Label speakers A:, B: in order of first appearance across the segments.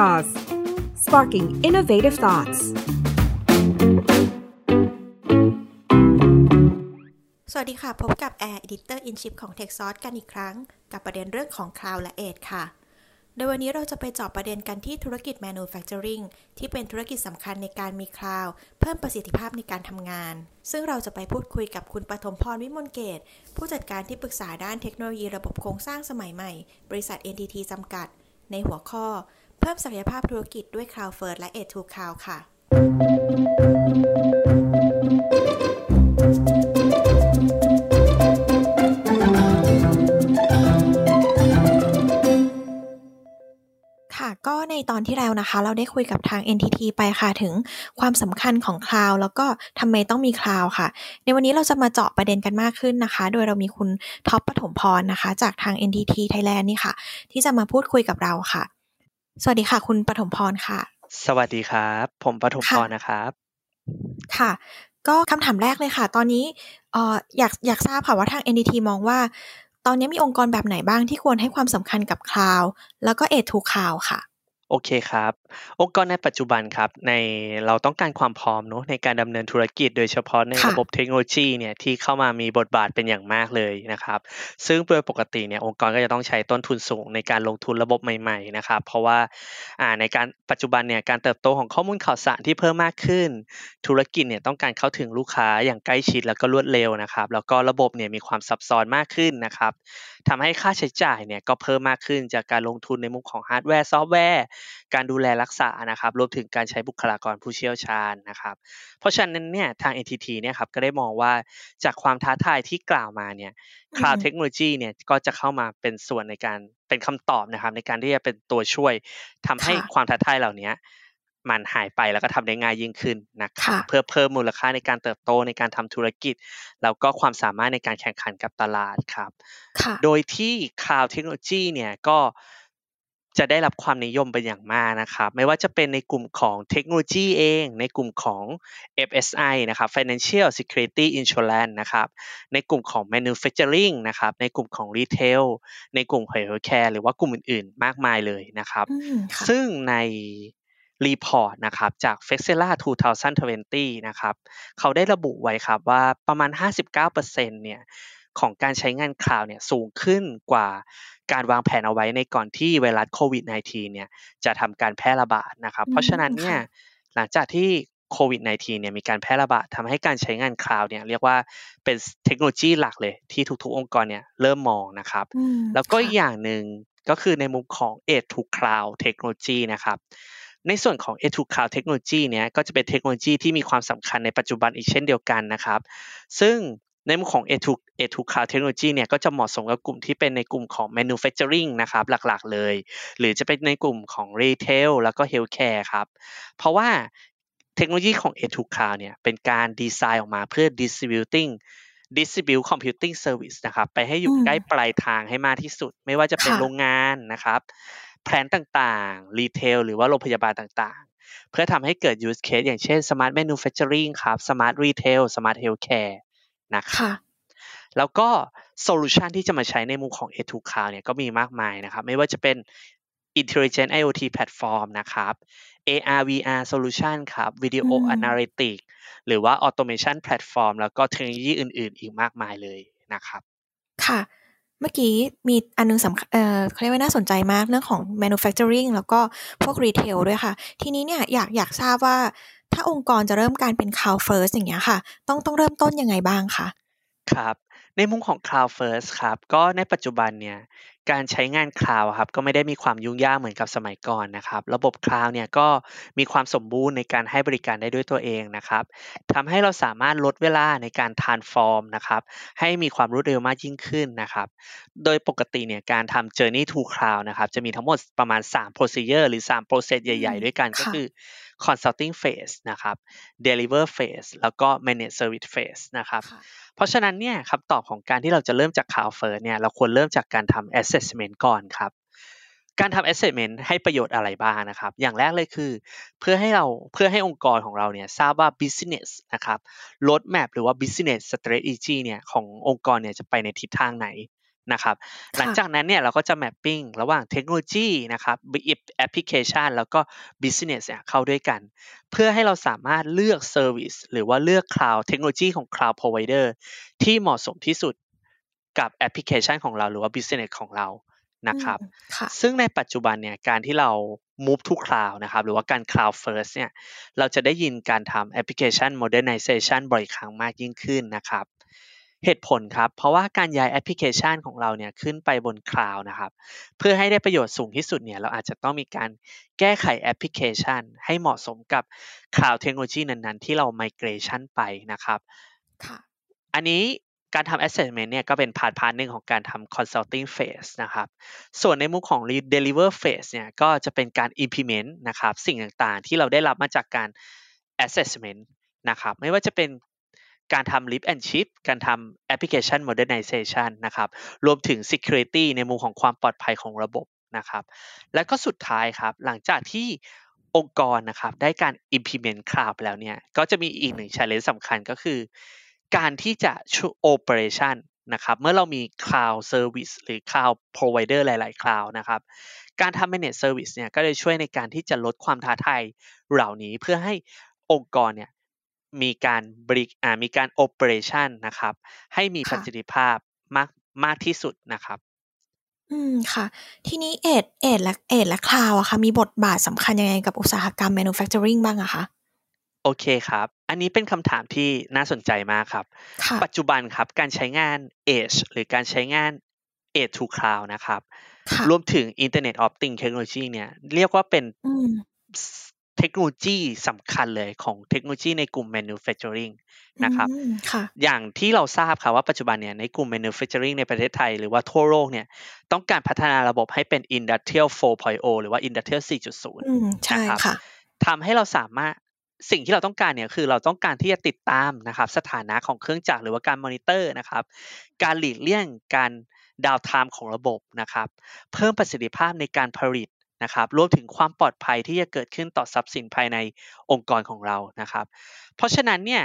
A: Jaws sparking innovative thoughts
B: สวัสดีค่ะ พบกับ Air Editor in Chip ของ TechSource กันอีกครั้ง กับประเด็นเรื่องของ Cloud และ Edge ค่ะ โดยวันนี้เราจะไปเจาะประเด็นกันที่ธุรกิจ Manufacturing ที่เป็นธุรกิจสำคัญในการมี Cloud เพิ่มประสิทธิภาพในการทำงาน ซึ่งเราจะไปพูดคุยกับคุณปฐมพรวิมลเกต ผู้จัดการที่ปรึกษาด้านเทคโนโลยีระบบโครงสร้างสมัยใหม่ บริษัท NTT จำกัด ในหัวข้อ เพิ่มศักยภาพธุรกิจด้วย Cloud First และ Edge to Cloud ค่ะ ก็ในตอนที่แล้วนะคะ เราได้คุยกับทาง NTT ไปค่ะถึงความสำคัญของคลาวแล้วก็ทำไมต้องมีคลาวค่ะ ในวันนี้เราจะมาเจาะประเด็นกันมากขึ้นนะคะ โดยเรามีคุณท็อปปฐมพรนะคะ จากทาง NTT Thailand นี่ค่ะ ที่จะมาพูดคุยกับเราค่ะ สวัสดีค่ะ คุณปฐมพรค่ะ
C: สวัสดีครับ ผมปฐมพรนะครับ
B: ค่ะ ก็คำถามแรกเลยค่ะ ตอนนี้เอ่ออยากอยากทราบค่ะว่าทาง NTT มองว่าตอนนี้มีองค์กรแบบไหนบ้างที่ควรให้ความสำคัญกับ cloud แล้วก็ Edge to Cloud ค่ะ
C: โอเคครับองค์กรในปัจจุบันครับในเราต้องการความพร้อมเนอะในการดำเนินธุรกิจโดยเฉพาะใน
B: ค่ะ
C: ระบบเทคโนโลยีเนี่ยที่เข้ามามีบทบาทเป็นอย่างมากเลยนะครับ ซึ่งโดยปกติเนี่ยองค์กรก็จะต้องใช้ต้นทุนสูงในการลงทุนระบบใหม่ๆนะครับ เพราะว่าอ่าในการปัจจุบันเนี่ยการเติบโตของข้อมูลข่าวสารที่เพิ่มมากขึ้น ธุรกิจเนี่ยต้องการเข้าถึงลูกค้าอย่างใกล้ชิดแล้วก็รวดเร็วนะครับ แล้วก็ระบบเนี่ยมีความซับซ้อนมากขึ้นนะครับทำให้ค่าใช้จ่ายเนี่ยก็เพิ่มมากขึ้นจากการลงทุนในมุมของฮาร์ดแวร์ซอฟต์แวร์การดูแลรักษานะครับรวมถึงการใช้บุคลากรผู้เชี่ยวชาญนะครับ เพราะฉะนั้นเนี่ยทาง NTT เนี่ยครับก็ได้มองว่าจากความท้าทายที่กล่าวมาเนี่ย Cloud
B: อืม
C: Technology เนี่ยก็จะเข้ามาเป็นส่วนในการเป็นคำตอบนะครับ ในการที่จะเป็นตัวช่วยทำให้
B: ค่ะ
C: ความท้าทายเหล่านี้มันหายไปแล้วก็ทำได้ง่ายยิ่งขึ้นนะครับ
B: ค่ะ
C: เพื่อเพิ่มมูลค่าในการเติบโตในการทำธุรกิจ แล้วก็ความสามารถในการแข่งขันกับตลาดครับ
B: ค่ะ
C: โดยที่ Cloud Technology เนี่ยก็ จะได้รับความนิยมเป็นอย่างมากนะครับไม่ว่าจะเป็นในกลุ่มของเทคโนโลยีเอง ในกลุ่มของ FSI นะครับ Financial Security Insurance นะครับในกลุ่มของ Manufacturing นะครับในกลุ่มของ Retail ในกลุ่ม Healthcare หรือว่ากลุ่มอื่นๆ มากมายเลยนะครับ
B: อืมค่ะ
C: ซึ่งใน report นะครับจาก f e x e l a 2020 นะครับเขาได้ระบุไว้ครับว่าประมาณ 59%เนี่ย ของการใช้งานคลาวด์เนี่ยสูงขึ้นกว่าการวางแผนเอาไว้ในก่อนที่ไวรัสโควิด -19 เนี่ยจะทำการแพร่ระบาดนะครับ
B: อืม
C: เพราะฉะนั้นเนี่ย
B: ค่ะ
C: หลังจากที่โควิด -19 เนี่ยมีการแพร่ระบาดทำให้การใช้งานคลาวด์เนี่ยเรียกว่าเป็นเทคโนโลยีหลักเลยที่ทุกๆ องค์กรเนี่ยเริ่มมองนะครับ
B: อืม
C: แล้วก็
B: ค่ะ
C: อีกอย่างหนึ่งก็คือในมุมของ Edge to Cloud Technology นะครับ ในส่วนของ Edge to Cloud Technology เนี่ยก็จะเป็นเทคโนโลยีที่มีความสำคัญในปัจจุบันอีกเช่นเดียวกันนะครับ ซึ่ง ในมุมของ Edge to Edge to Cloud Technology เนี่ยก็จะเหมาะสมกับกลุ่มที่เป็นในกลุ่มของ Manufacturing นะครับหลักๆเลย หรือจะเป็นในกลุ่มของ Retail แล้วก็ Healthcare ครับ เพราะว่าเทคโนโลยีของ Edge to Cloud เนี่ยเป็นการดีไซน์ออกมาเพื่อ distributing distribute computing service นะครับไปให้อยู่
B: อืม
C: ใกล้ปลายทางให้มากที่สุด ไม่ว่าจะเป็น
B: ค่ะ
C: โรงงานนะครับแพลนต่างๆ รีเทลหรือว่าโรงพยาบาลต่างๆ เพื่อทำให้เกิด use case อย่างเช่น smart manufacturing ครับ smart retail smart healthcare นะครับ
B: ค่ะ
C: แล้วก็โซลูชันที่จะมาใช้ในมุมของ a 2 Cloud เนี่ยก็มีมากมายนะครับ ไม่ว่าจะเป็น Intelligent IoT Platform นะครับ AR VR Solution ครับ Video
B: อืม
C: Analytics หรือว่า Automation Platform แล้วก็เทคโนโลยีอื่น ๆ อีกมากมายเลยนะครับ
B: ค่ะ เมื่อกี้มีอันนึงสำคัญเอ่อเขาเรียกว่าน่าสนใจมากเรื่องของ manufacturing แล้วก็พวก retail ด้วยค่ะ ทีนี้เนี่ยอยากอยากทราบว่า ถ้าองค์กรจะเริ่มการเป็น cloud first อย่างเงี้ยค่ะ ต้องต้องเริ่มต้นยังไงบ้างคะ
C: ครับ ในมุมของ Cloud First ครับ ก็ในปัจจุบันเนี่ยการใช้งาน Cloud ครับก็ไม่ได้มีความยุ่งยากเหมือนกับสมัยก่อนนะครับ ระบบ Cloud เนี่ยก็มีความสมบูรณ์ในการให้บริการได้ด้วยตัวเองนะครับทำให้เราสามารถลดเวลาในการ transform นะครับให้มีความรวดเร็วมากยิ่งขึ้นนะครับ โดยปกติเนี่ยการทำ Journey to Cloud นะครับจะมีทั้งหมดประมาณ 3 procedure หรือ 3 process ใหญ่ ๆ ด้วยกันก็
B: ค่ะ
C: คือ consulting phase นะครับ deliver phase แล้วก็ manage service phase นะครับ
B: ค่ะ
C: เพราะฉะนั้นเนี่ยคำตอบของการที่เราจะเริ่มจาก Cloud First เนี่ยเราควรเริ่มจากการทำ assessment ก่อนครับ การทำ assessment ให้ประโยชน์อะไรบ้างนะครับ อย่างแรกเลยคือ เพื่อให้เราเพื่อให้องค์กรของเราเนี่ยทราบว่า business นะครับ roadmap หรือว่า business strategy เนี่ยขององค์กรเนี่ยจะไปในทิศทางไหนนะครับหลังจากนั้นเนี่ยเราก็จะแมปปิ้งระหว่างเทคโนโลยีนะครับแอปพลิเคชันแล้วก็ business เนี่ยเข้าด้วยกัน เพื่อให้เราสามารถเลือก service หรือว่าเลือก cloud เทคโนโลยีของ cloud provider ที่เหมาะสมที่สุด กับแอปพลิเคชันของเราหรือว่า business ของเรานะครับ ซึ่งในปัจจุบันเนี่ยการที่เรา move to cloud นะครับ หรือว่าการ cloud first เนี่ย เราจะได้ยินการทำแอปพลิเคชัน modernization บ่อยครั้งมากยิ่งขึ้นนะครับ เหตุผลครับ เพราะว่าการย้ายแอปพลิเคชันของเราเนี่ยขึ้นไปบน cloud นะครับ เพื่อให้ได้ประโยชน์สูงที่สุดเนี่ย เราอาจจะต้องมีการแก้ไขแอปพลิเคชัน ให้เหมาะสมกับ cloud เทคโนโลยีนั้นๆ ที่เรา migration ไปนะครับ อันนี้ การทำ assessment เนี่ยก็เป็น part part หนึ่งของการทำ consulting phase นะครับ ส่วนในมุมของ deliver phase เนี่ยก็จะเป็นการ implement นะครับ สิ่งต่างๆ ที่เราได้รับมาจากการ assessment นะครับ ไม่ว่าจะเป็นการทำ lift and shift การทำ application modernization นะครับ รวมถึง security ในมุมของความปลอดภัยของระบบนะครับ และก็สุดท้ายครับ หลังจากที่องค์กรนะครับได้การ implement cloud ไปแล้วเนี่ย ก็จะมีอีกหนึ่ง challenge สำคัญก็คือ การที่จะช่วย operation นะครับเมื่อเรามี cloud service หรือ cloud provider หลาย ๆ cloud นะครับการทำ manage service เนี่ยก็จะช่วยในการที่จะลดความท้าทายเหล่านี้เพื่อให้องค์กรเนี่ยมีการบริอ่ามีการ operation นะครับ ให้มีประสิทธิภาพมากมากที่สุดนะครับ
B: อืมค่ะ ทีนี้เอ็ดเอ็ดและเอ็ดและคลาวอะค่ะมีบทบาทสำคัญยังไงกับอุตสาหกรรม manufacturing บ้างอะคะ
C: โอเคครับ อันนี้เป็นคำถามที่น่าสนใจมากครับ ปัจจุบันครับการใช้งาน Edge หรือการใช้งาน Edge to Cloud นะครับ รวมถึง Internet of Things Technology เนี่ยเรียกว่าเป็นเทคโนโลยีสำคัญเลยของเทคโนโลยีในกลุ่ม manufacturing นะครับ อย่างที่เราทราบค่ะว่าปัจจุบันเนี่ยในกลุ่ม manufacturing ในประเทศไทย หรือว่าทั่วโลกเนี่ยต้องการพัฒนาระบบให้เป็น industrial 4.0 หรือว่า industrial 4.0นะครับทำให้เราสามารถ สิ่งที่เราต้องการเนี่ยคือเราต้องการที่จะติดตามนะครับสถานะของเครื่องจักรหรือว่าการมอนิเตอร์นะครับ การหลีกเลี่ยงการ downtime ของระบบนะครับ เพิ่มประสิทธิภาพในการผลิตนะครับรวมถึงความปลอดภัยที่จะเกิดขึ้นต่อทรัพย์สินภายในองค์กรของเรานะครับ เพราะฉะนั้นเนี่ย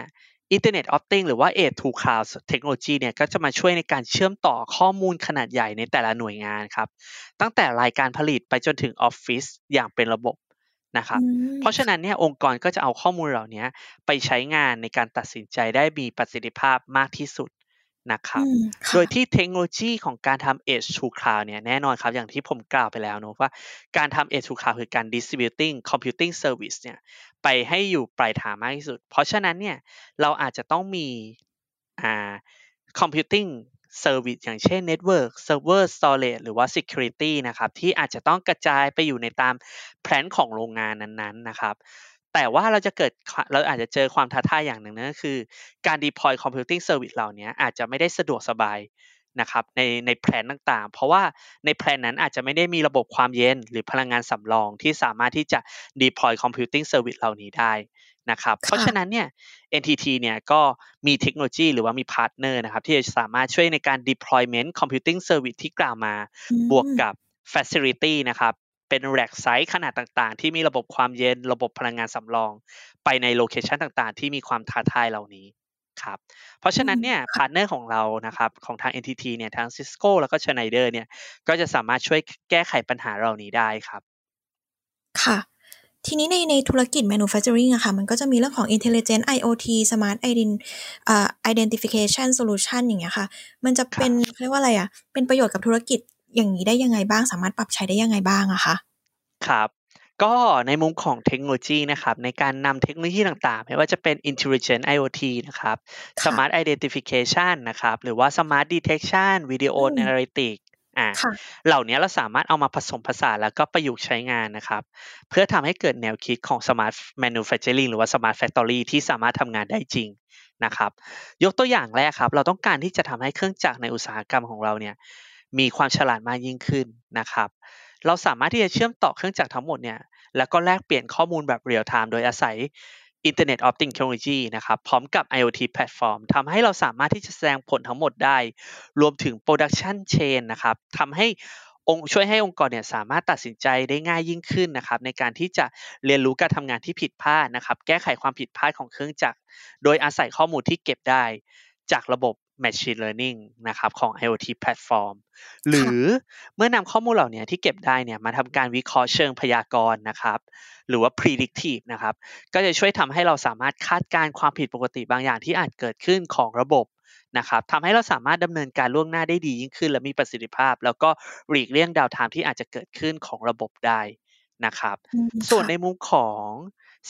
C: Internet of Things หรือว่า A to Cloud Technology เนี่ยก็จะมาช่วยในการเชื่อมต่อข้อมูลขนาดใหญ่ในแต่ละหน่วยงานครับ ตั้งแต่รายการผลิตไปจนถึงออฟฟิศอย่างเป็นระบบ นะครับ เพราะฉะนั้นเนี่ยองค์กรก็จะเอาข้อมูลเหล่านี้ไปใช้งานในการตัดสินใจได้มีประสิทธิภาพมากที่สุดนะครับ โดยที่เทคโนโลยีของการทำ Edge to Cloud เนี่ยแน่นอนครับ อย่างที่ผมกล่าวไปแล้วเนอะว่าการทำ Edge to Cloud คือการ distributing computing service เนี่ยไปให้อยู่ปลายทางมากที่สุด เพราะฉะนั้นเนี่ยเราอาจจะต้องมีอ่า computing เซอร์วิสอย่างเช่น Network Server Storage หรือว่า Security นะครับที่อาจจะต้องกระจายไปอยู่ในตามแผนของโรงงานนั้นๆนะครับแต่ว่าเราจะเกิดเราอาจจะเจอความท้าทายอย่างหนึ่งนั่นก็คือการ deploy computing service เหล่านี้อาจจะไม่ได้สะดวกสบายนะครับในใน plant ต่างๆ เพราะว่าใน plant นั้นอาจจะไม่ได้มีระบบความเย็น หรือพลังงานสำรองที่สามารถที่จะ deploy computing service เหล่านี้ได้ นะครับเพราะฉะนั้นเนี่ย NTT เนี่ยก็มีเทคโนโลยีหรือว่ามี partner นะครับที่จะสามารถช่วยในการ deployment computing service ที่กล่าวมา บวกกับ facility นะครับเป็น rack site ขนาดต่างๆ ที่มีระบบความเย็นระบบพลังงานสำรอง ไปใน location ต่างๆ ที่มีความท้าทายเหล่านี้ครับเพราะฉะนั้นเนี่ย partner ของเรานะครับของทาง NTT เนี่ยทาง Cisco แล้วก็ Schneider เนี่ยก็จะสามารถช่วยแก้ไขปัญหาเหล่านี้ได้ครับ
B: ค่ะ ทีนี้ในในธุรกิจ manufacturing อะค่ะ มันก็จะมีเรื่องของ intelligent IoT smart identification solution อย่างเงี้ยค่ะ มันจะเป็นเรียกว่าอะไรอะเป็นประโยชน์กับธุรกิจอย่างนี้ได้ยังไงบ้าง สามารถปรับใช้ได้ยังไงบ้างอะคะ
C: ครับก็ในมุมของเทคโนโลยีนะครับในการนำเทคโนโลยีต่างๆ ไม่ว่าจะเป็น intelligent IoT นะครับ smart identification นะครับหรือว่า smart detection video analytics อ่าเหล่านี้เราสามารถเอามาผสมผสานแล้วก็ประยุกต์ใช้งานนะครับ เพื่อทำให้เกิดแนวคิดของ Smart Manufacturing หรือว่า Smart Factory ที่สามารถทำงานได้จริงนะครับ ยกตัวอย่างแรกครับ เราต้องการที่จะทำให้เครื่องจักรในอุตสาหกรรมของเราเนี่ยมีความฉลาดมากยิ่งขึ้นนะครับ เราสามารถที่จะเชื่อมต่อเครื่องจักรทั้งหมดเนี่ยแล้วก็แลกเปลี่ยนข้อมูลแบบ real time โดยอาศัย Internet of Things Technology นะครับพร้อมกับ IoT Platform ทำให้เราสามารถที่จะแสดงผลทั้งหมดได้ รวมถึง Production Chain นะครับทำให้องค์ช่วยให้องค์กรเนี่ยสามารถตัดสินใจได้ง่ายยิ่งขึ้นนะครับในการที่จะเรียนรู้การทำงานที่ผิดพลาดนะครับ แก้ไขความผิดพลาดของเครื่องจักร โดยอาศัยข้อมูลที่เก็บได้ จากระบบ Machine Learning นะครับของ IoT Platform หรือเมื่อนำข้อมูลเหล่านี้ที่เก็บได้เนี่ยมาทำการวิเคราะห์เชิงพยากรณ์นะครับ หรือว่า predictive นะครับ ก็จะช่วยทำให้เราสามารถคาดการณ์ความผิดปกติบางอย่างที่อาจเกิดขึ้นของระบบนะครับทำให้เราสามารถดำเนินการล่วงหน้าได้ดียิ่งขึ้น และมีประสิทธิภาพ แล้วก็หลีกเลี่ยง downtime ที่อาจจะเกิดขึ้นของระบบได้นะครับ ส่วนในมุมของ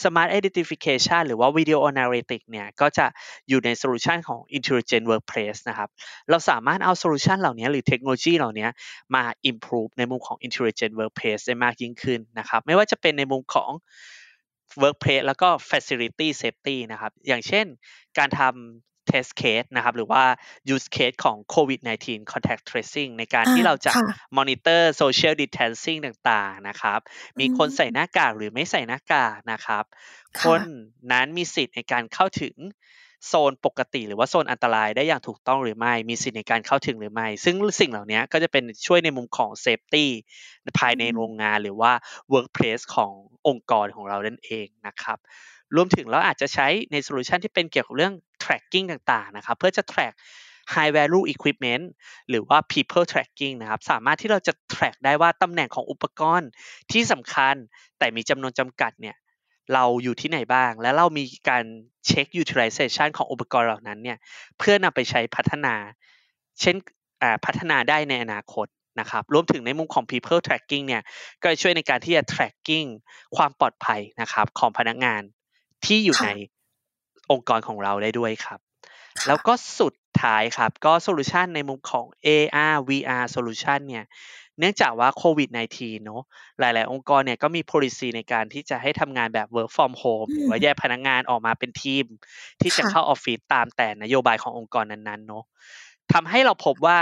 C: Smart Identification หรือว่า Video Analytics เนี่ยก็จะอยู่ในโซลูชันของ Intelligent Workplace นะครับ เราสามารถเอาโซลูชันเหล่านี้หรือเทคโนโลยีเหล่านี้มา improve ในมุมของ Intelligent Workplace ได้มากยิ่งขึ้นนะครับ ไม่ว่าจะเป็นในมุมของ Workplace แล้วก็ Facility Safety นะครับ อย่างเช่นการทำ test case นะครับ หรือว่า use case ของ COVID-19 contact tracing ในการที่เราจะ monitor social distancing ต่างๆนะครับ มีคนใส่หน้ากากหรือไม่ใส่หน้ากากนะครับ คนนั้นมีสิทธิ์ในการเข้าถึงโซนปกติหรือว่าโซนอันตรายได้อย่างถูกต้องหรือไม่ มีสิทธิ์ในการเข้าถึงหรือไม่ ซึ่งสิ่งเหล่านี้ก็จะเป็นช่วยในมุมของ safety ภายในโรงงานหรือว่า workplace ขององค์กรของเรานั่นเองนะครับ รวมถึงเราอาจจะใช้ในโซลูชันที่เป็นเกี่ยวกับเรื่อง tracking ต่างๆนะครับเพื่อจะ track high value equipment หรือว่า people tracking นะครับ สามารถที่เราจะ track ได้ว่าตำแหน่งของอุปกรณ์ที่สำคัญ แต่มีจำนวนจำกัดเนี่ยเราอยู่ที่ไหนบ้าง และเรามีการเช็ค utilization ของอุปกรณ์เหล่านั้นเนี่ยเพื่อนำไปใช้พัฒนา เช่นพัฒนาได้ในอนาคตนะครับ รวมถึงในมุมของ people tracking เนี่ยก็ช่วยในการที่จะ tracking ความปลอดภัยนะครับของพนักงาน ที่อยู่ในองค์กรของเราได้ด้วยครับ แล้วก็สุดท้ายครับ ก็โซลูชันในมุมของ AR VR solution เนี่ยเนื่องจากว่าโควิด -19 เนาะหลาย ๆ องค์กรเนี่ยก็มี policy ในการที่จะให้ทำงานแบบ work from home หรือว่าแยกพนักงานออกมาเป็นทีม ที่จะเข้าออฟฟิศตามแต่นโยบายขององค์กรนั้น ๆ เนาะทำให้เราพบว่า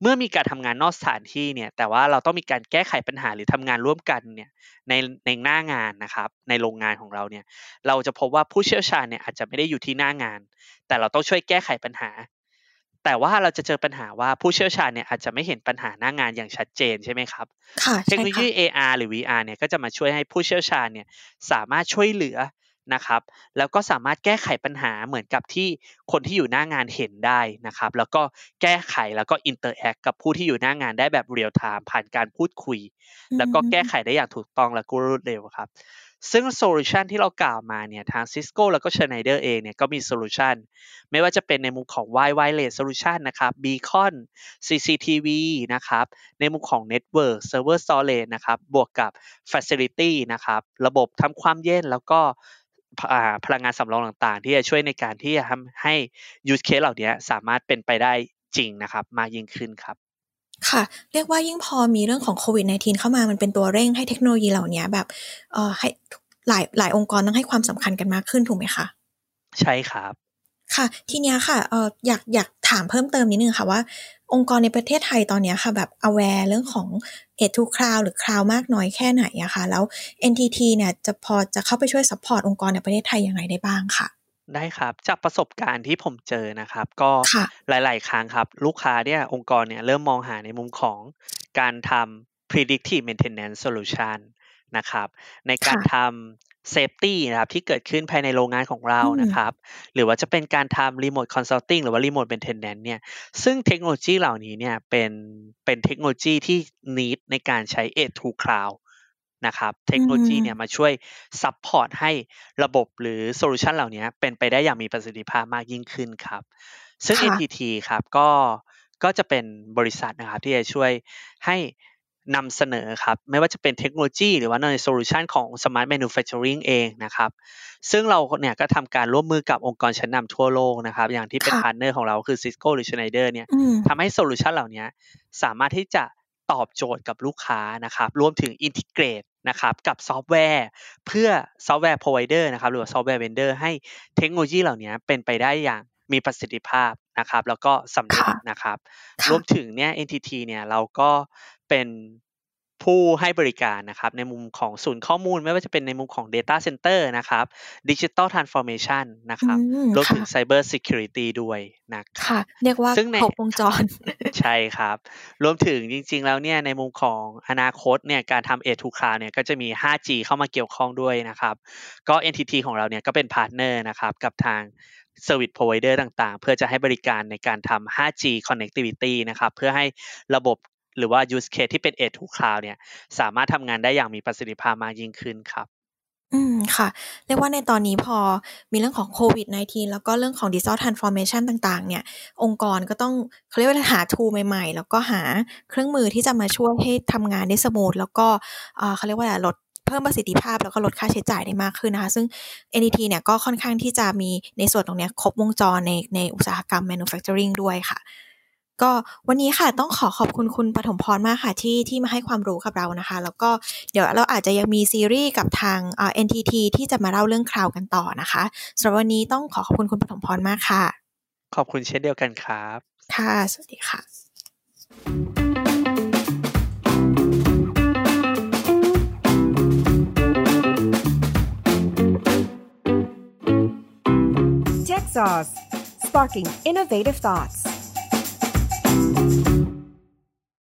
C: เมื่อมีการทำงานนอกสถานที่เนี่ย แต่ว่าเราต้องมีการแก้ไขปัญหาหรือทำงานร่วมกันเนี่ยในในหน้างานนะครับ ในโรงงานของเราเนี่ย เราจะพบว่าผู้เชี่ยวชาญเนี่ยอาจจะไม่ได้อยู่ที่หน้างาน แต่เราต้องช่วยแก้ไขปัญหา แต่ว่าเราจะเจอปัญหาว่าผู้เชี่ยวชาญเนี่ยอาจจะไม่เห็นปัญหาหน้างานอย่างชัดเจนใช่ไหมครับเทคโนโลยี AR หรือ VR เนี่ยก็จะมาช่วยให้ผู้เชี่ยวชาญเนี่ยสามารถช่วยเหลือ นะครับ แล้วก็สามารถแก้ไขปัญหาเหมือนกับที่คนที่อยู่หน้างานเห็นได้นะครับ แล้วก็แก้ไขแล้วก็ interact กับผู้ที่อยู่หน้างานได้แบบเรียลไทม์ผ่านการพูดคุย แล้วก็แก้ไขได้อย่างถูกต้องและก็รวดเร็วครับ ซึ่งโซลูชันที่เรากล่าวมาเนี่ยทาง Cisco แล้วก็ Schneider เองเนี่ยก็มีโซลูชันไม่ว่าจะเป็นในมุมของ Wi Wireless Solution นะครับ Beacon CCTV นะครับ ในมุมของ Network Server Storage นะครับ บวกกับ Facility นะครับ ระบบทำความเย็นแล้วก็ พลังงานสำรองต่างๆ ที่จะช่วยในการที่จะทำให้ use case เหล่านี้สามารถเป็นไปได้จริงนะครับมากยิ่งขึ้นครับ
B: ค่ะ เรียกว่ายิ่งพอมีเรื่องของโควิด -19 เข้ามามันเป็นตัวเร่งให้เทคโนโลยีเหล่านี้แบบเอ่อให้หลายหลายองค์กรต้องให้ความสำคัญกันมากขึ้นถูกไหมคะ
C: ใช่ครับ
B: ค่ะ ทีเนี้ยค่ะเอ่ออยากอยากถามเพิ่มเติมนิดนึงค่ะว่า องค์กรในประเทศไทยตอนนี้ค่ะแบบ aware เรื่องของ e to cloud หรือ cloud มากน้อยแค่ไหนอะคะแล้ว NTT เนี่ยจะพอจะเข้าไปช่วย support องค์กรในประเทศไทยยังไงได้บ้างค่ะ
C: ได้ครับจากประสบการณ์ที่ผมเจอนะครับ ก็หลาย ๆ ครั้งครับ ลูกค้าเนี่ยองค์กรเนี่ยเริ่มมองหาในมุมของการทำ predictive maintenance solution นะครับ ในการทำ safety นะครับที่เกิดขึ้นภายในโรงงานของเรานะครับ หรือว่าจะเป็นการทำ remote consulting หรือว่า remote maintenance เนี่ยซึ่งเทคโนโลยีเหล่านี้เนี่ยเป็นเป็นเทคโนโลยีที่ need ในการใช้ Edge to Cloud นะครับเทคโนโลยีเนี่ยมาช่วยsupport ให้ระบบหรือโซลูชันเหล่านี้เป็นไปได้อย่างมีประสิทธิภาพมากยิ่งขึ้นครับ ซึ่ง NTT ครับก็ก็จะเป็นบริษัทนะครับที่จะช่วยให้ นำเสนอครับไม่ว่าจะเป็นเทคโนโลยี หรือว่าในโซลูชันของ Smart Manufacturing เองนะครับซึ่งเราเนี่ยก็ทำการร่วมมือกับองค์กรชั้นนำทั่วโลกนะครับอย่างที่เป็นพาร์ทเนอร์ของเราคือ Cisco หรือ Schneider เนี่ยทำให้โซลูชันเหล่านี้สามารถที่จะตอบโจทย์กับลูกค้านะครับรวมถึง integrate นะครับกับซอฟต์แวร์เพื่อ software provider นะครับหรือว่า software vendor ให้เทคโนโลยีเหล่านี้เป็นไปได้อย่างมีประสิทธิภาพนะครับแล้วก็สำเร็จนะครับรวมถึงเนี่ย NTT เนี่ยเราก็ เป็นผู้ให้บริการนะครับในมุมของศูนย์ข้อมูลไม่ว่าจะเป็นในมุมของ Data Center นะครับ Digital Transformation นะครับรวมถึง Cyber Security ด้วยนะครับ
B: เรียกว่าครบวงจร
C: ใช่ครับ รวมถึงจริง ๆ แล้วเนี่ยในมุมของอนาคตเนี่ยการทำ Edge to Cloud เนี่ยก็จะมี 5G เข้ามาเกี่ยวข้องด้วยนะครับก็ NTT ของเราเนี่ยก็เป็นพาร์ทเนอร์นะครับกับทาง Service Provider ต่างๆ เพื่อจะให้บริการในการทำ 5G Connectivity นะครับ เพื่อให้ระบบ หรือว่า use case ที่เป็น Edge to Cloud เนี่ยสามารถทำงานได้อย่างมีประสิทธิภาพมากยิ่งขึ้นครับ
B: อืมค่ะ เรียกว่าในตอนนี้พอมีเรื่องของโควิด -19 แล้วก็เรื่องของ digital transformation ต่างๆ เนี่ย องค์กรก็ต้องเขาเรียกว่าหา tool ใหม่ๆ แล้วก็หาเครื่องมือที่จะมาช่วยให้ทำงานได้ smooth แล้วก็เขาเรียกว่าลดเพิ่มประสิทธิภาพแล้วก็ลดค่าใช้จ่ายได้มากขึ้นนะคะ ซึ่ง NTT เนี่ยก็ค่อนข้างที่จะมีในส่วนตรงนี้ครบวงจรในในอุตสาหกรรม manufacturing ด้วยค่ะ ก็วันนี้ค่ะต้องขอขอบคุณคุณปฐมพรมากค่ะที่ที่มาให้ความรู้กับเรานะคะ แล้วก็เดี๋ยวเราอาจจะยังมีซีรีส์กับทาง NTT ที่จะมาเล่าเรื่องคราวกันต่อนะคะสำหรับวันนี้ต้องขอขอบคุณคุณปฐมพรมากค่ะ
C: ขอบคุณเช่นเดียวกันครับ
B: ค่ะ สวัสดีค่ะ
A: Tech Sauce Sparking Innovative Thoughts